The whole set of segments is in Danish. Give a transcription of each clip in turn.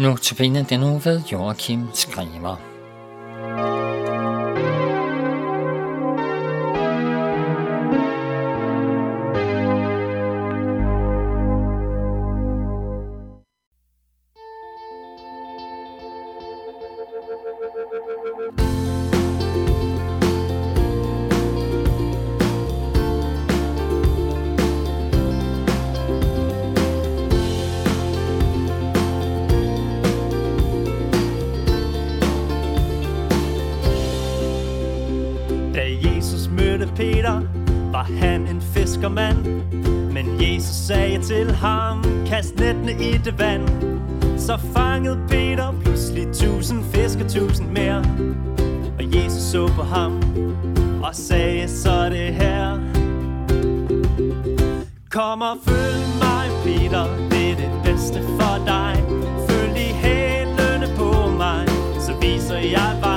Nu til den nu ved Joachim Skriver. Han en fiskermand. Men Jesus sagde til ham, kast nettene i det vand. Så fangede Peter pludselig tusind fisk og tusind mere. Og Jesus så på ham og sagde, så det her. Kom og følg mig, Peter, det er det bedste for dig. Følg i hælene på mig, så viser jeg vej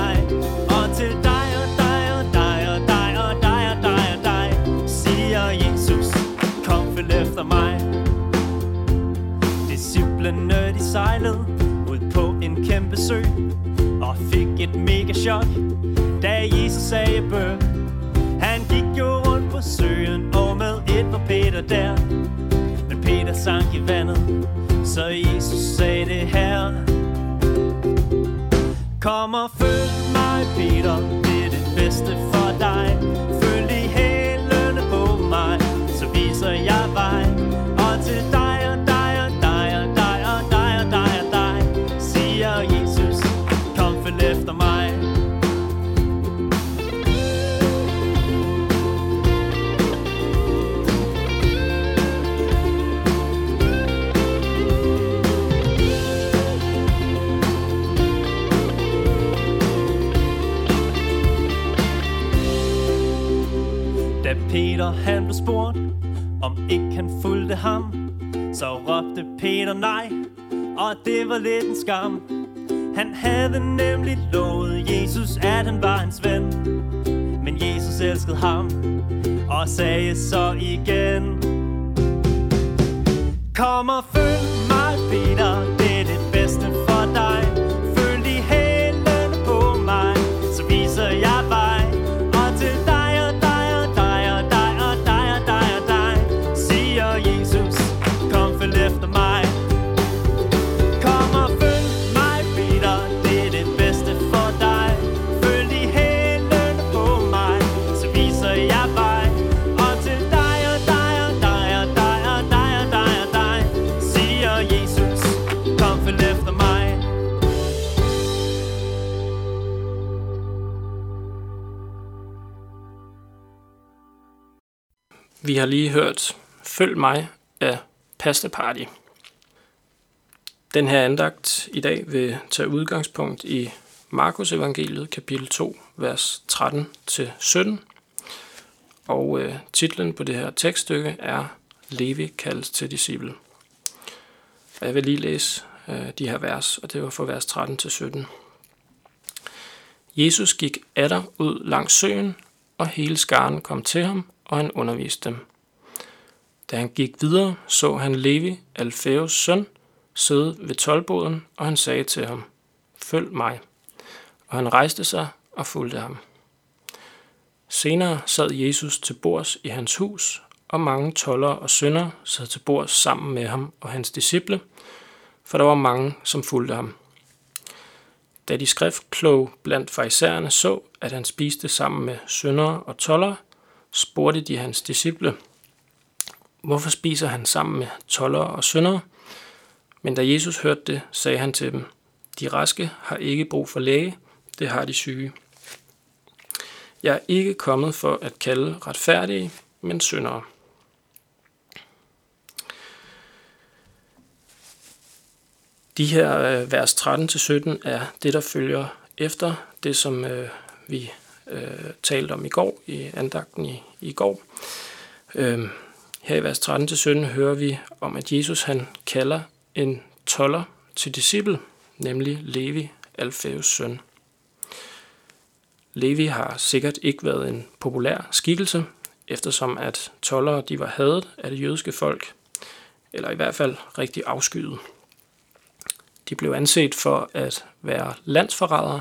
Disciplene de sejlede ud på en kæmpe sø Og fik et mega chok, da Jesus sagde bøn. Han gik jo rundt på søen, og med et var Peter der. Men Peter sank i vandet, så Jesus sagde det her. Kom og følg mig, Peter, det er det bedste for dig. Følg i hælene på mig, så viser jeg vej. Han blev spurgt, om ikke han fulgte ham, så råbte Peter nej, og det var lidt en skam. Han havde nemlig lovet Jesus, at han var hans ven. Men Jesus elskede ham, og sagde så igen. Kom og følg Vi har lige hørt Følg mig af Pasta Party. Den her andagt i dag vil tage udgangspunkt i Markus evangeliet kapitel 2, vers 13-17. Og øh, titlen på det her tekststykke er Levi kaldes til disciple. Og jeg vil lige læse øh, de her vers, og det var fra vers 13 til 17. Jesus gik atter ud langs søen, og hele skaren kom til ham, og han underviste dem. Da han gik videre, så han Levi, Alfæus søn, sidde ved tolvboden, og han sagde til ham, Følg mig. Og han rejste sig og fulgte ham. Senere sad Jesus til bords i hans hus, og mange toller og syndere sad til bords sammen med ham og hans disciple, for der var mange, som fulgte ham. Da de skriftkloge blandt farisæerne så, at han spiste sammen med syndere og toller, spurgte de hans disciple, hvorfor spiser han sammen med toller og syndere? Men da Jesus hørte det, sagde han til dem, de raske har ikke brug for læge, det har de syge. Jeg er ikke kommet for at kalde retfærdige, men syndere. De her øh, vers 13-17 er det, der følger efter det, som øh, vi øh, talte om i går, i andagten i, i går. Øh, her i vers 13-17 hører vi om, at Jesus han kalder en toller til disciple, nemlig Levi, Alfæus søn. Levi har sikkert ikke været en populær skikkelse, eftersom at tollere de var hadet af det jødiske folk, eller i hvert fald rigtig afskyet. De blev anset for at være landsforrædere,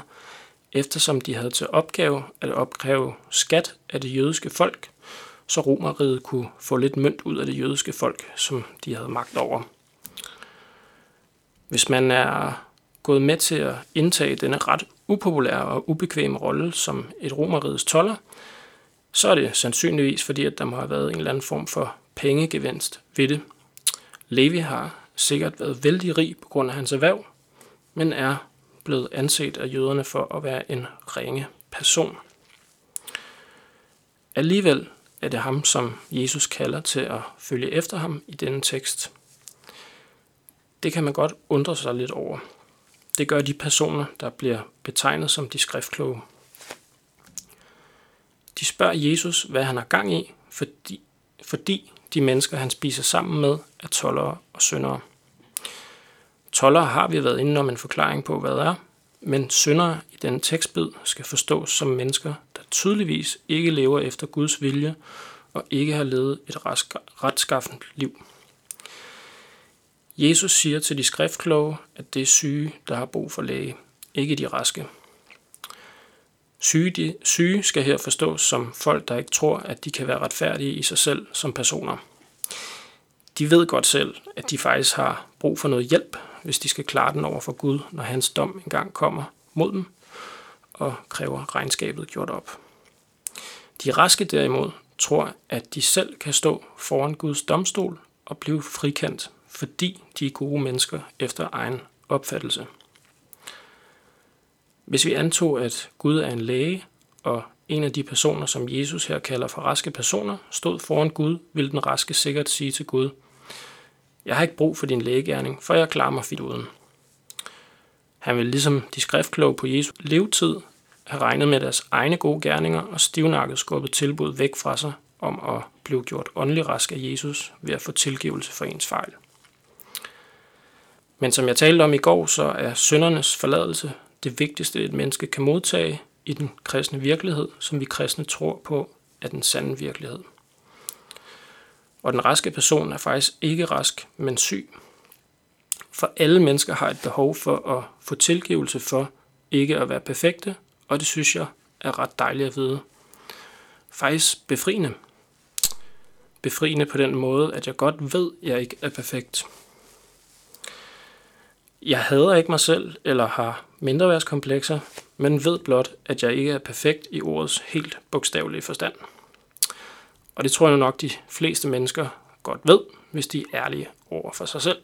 eftersom de havde til opgave at opkræve skat af det jødiske folk, så romeriet kunne få lidt mønt ud af det jødiske folk, som de havde magt over. Hvis man er gået med til at indtage denne ret upopulære og ubekvemme rolle som et romerigets toller, så er det sandsynligvis fordi, at der må have været en eller anden form for pengegevinst ved det. Levi har sikkert været vældig rig på grund af hans erhverv, men er blevet anset af jøderne for at være en ringe person. Alligevel er det ham, som Jesus kalder til at følge efter ham i denne tekst. Det kan man godt undre sig lidt over. Det gør de personer, der bliver betegnet som de skriftkloge. De spørger Jesus, hvad han har gang i, fordi, fordi de mennesker, han spiser sammen med, er tollere og syndere. Toller har vi været inde om en forklaring på, hvad det er, men syndere i denne tekstbid skal forstås som mennesker, der tydeligvis ikke lever efter Guds vilje og ikke har levet et retskaffent liv. Jesus siger til de skriftkloge, at det er syge, der har brug for læge, ikke de raske. Syge, de, syge skal her forstås som folk, der ikke tror, at de kan være retfærdige i sig selv som personer. De ved godt selv, at de faktisk har brug for noget hjælp, hvis de skal klare den over for Gud, når hans dom engang kommer mod dem og kræver regnskabet gjort op. De raske derimod tror, at de selv kan stå foran Guds domstol og blive frikendt, fordi de er gode mennesker efter egen opfattelse. Hvis vi antog, at Gud er en læge, og en af de personer, som Jesus her kalder for raske personer, stod foran Gud, ville den raske sikkert sige til Gud, jeg har ikke brug for din lægegærning, for jeg klarer mig fint uden. Han vil ligesom de skriftkloge på Jesu levetid have regnet med deres egne gode gerninger og stivnakket skubbet tilbud væk fra sig om at blive gjort åndelig rask af Jesus ved at få tilgivelse for ens fejl. Men som jeg talte om i går, så er søndernes forladelse det vigtigste, et menneske kan modtage i den kristne virkelighed, som vi kristne tror på er den sande virkelighed. Og den raske person er faktisk ikke rask, men syg. For alle mennesker har et behov for at få tilgivelse for ikke at være perfekte, og det synes jeg er ret dejligt at vide. Faktisk befriende. Befriende på den måde, at jeg godt ved, at jeg ikke er perfekt. Jeg hader ikke mig selv eller har mindreværdskomplekser, men ved blot, at jeg ikke er perfekt i ordets helt bogstavelige forstand. Og det tror jeg nok, de fleste mennesker godt ved, hvis de er ærlige over for sig selv.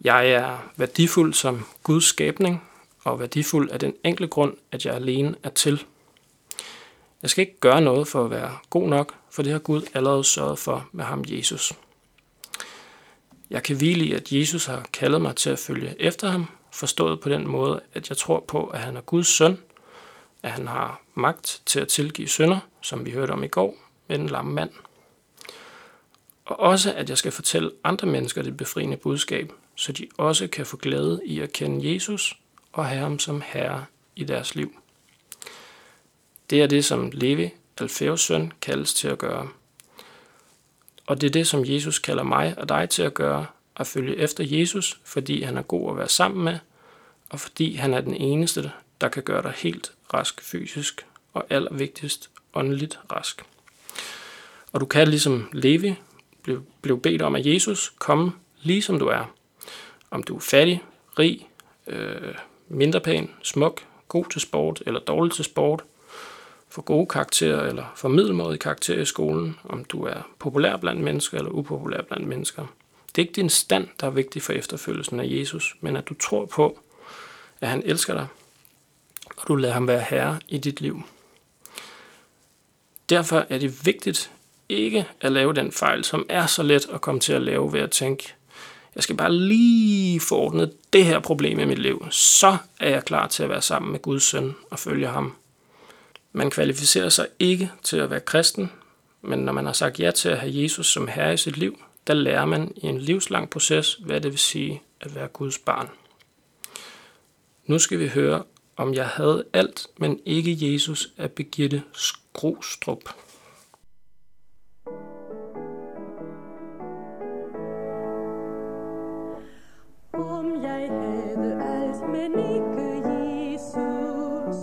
Jeg er værdifuld som Guds skabning, og værdifuld af den enkle grund, at jeg alene er til. Jeg skal ikke gøre noget for at være god nok, for det har Gud allerede sørget for med ham Jesus. Jeg kan hvile i, at Jesus har kaldet mig til at følge efter ham, forstået på den måde, at jeg tror på, at han er Guds søn, at han har magt til at tilgive synder, som vi hørte om i går, med den lamme mand. Og også, at jeg skal fortælle andre mennesker det befriende budskab, så de også kan få glæde i at kende Jesus og have ham som herre i deres liv. Det er det, som Levi, Alfeus søn, kaldes til at gøre. Og det er det, som Jesus kalder mig og dig til at gøre, at følge efter Jesus, fordi han er god at være sammen med, og fordi han er den eneste, der kan gøre dig helt rask fysisk, og allervigtigst åndeligt rask. Og du kan ligesom Levi blev bedt om af Jesus, komme lige som du er. Om du er fattig, rig, øh, mindre pæn, smuk, god til sport eller dårlig til sport, for gode karakterer eller for middelmådige karakterer i skolen, om du er populær blandt mennesker eller upopulær blandt mennesker. Det er ikke din stand, der er vigtig for efterfølgelsen af Jesus, men at du tror på, at han elsker dig, og du lader ham være herre i dit liv. Derfor er det vigtigt ikke at lave den fejl, som er så let at komme til at lave ved at tænke, jeg skal bare lige få ordnet det her problem i mit liv, så er jeg klar til at være sammen med Guds søn og følge ham. Man kvalificerer sig ikke til at være kristen, men når man har sagt ja til at have Jesus som herre i sit liv, der lærer man i en livslang proces, hvad det vil sige at være Guds barn. Nu skal vi høre om jeg havde alt, men ikke Jesus af Birgitte Skrostrup. Om jeg havde alt, men ikke Jesus,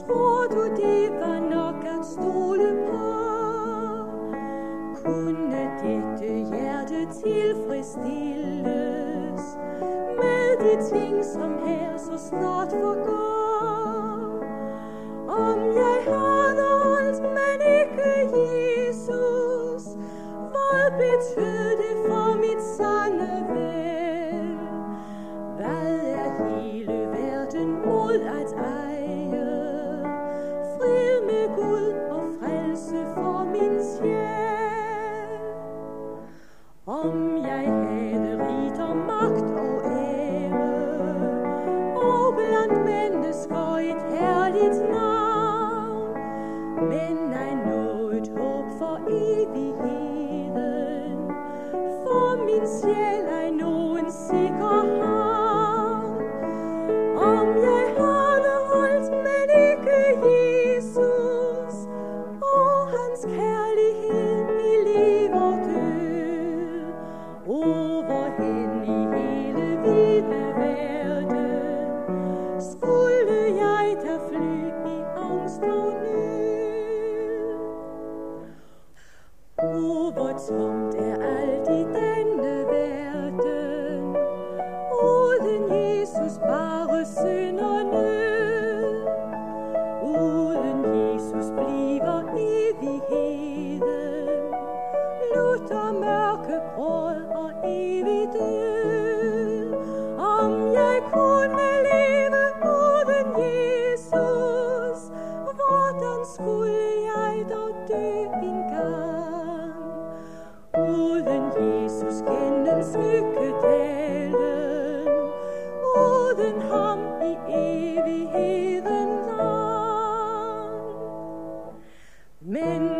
tror du det var nok at stole på? Kunne dette hjerte tilfredsstilles med de ting, som her så snart forgår? gråd og evig død. Om jeg kunne leve uden Jesus, hvordan skulle jeg dog dø en gang? Uden Jesus gennemskygge dalen, uden ham i evigheden lang. Men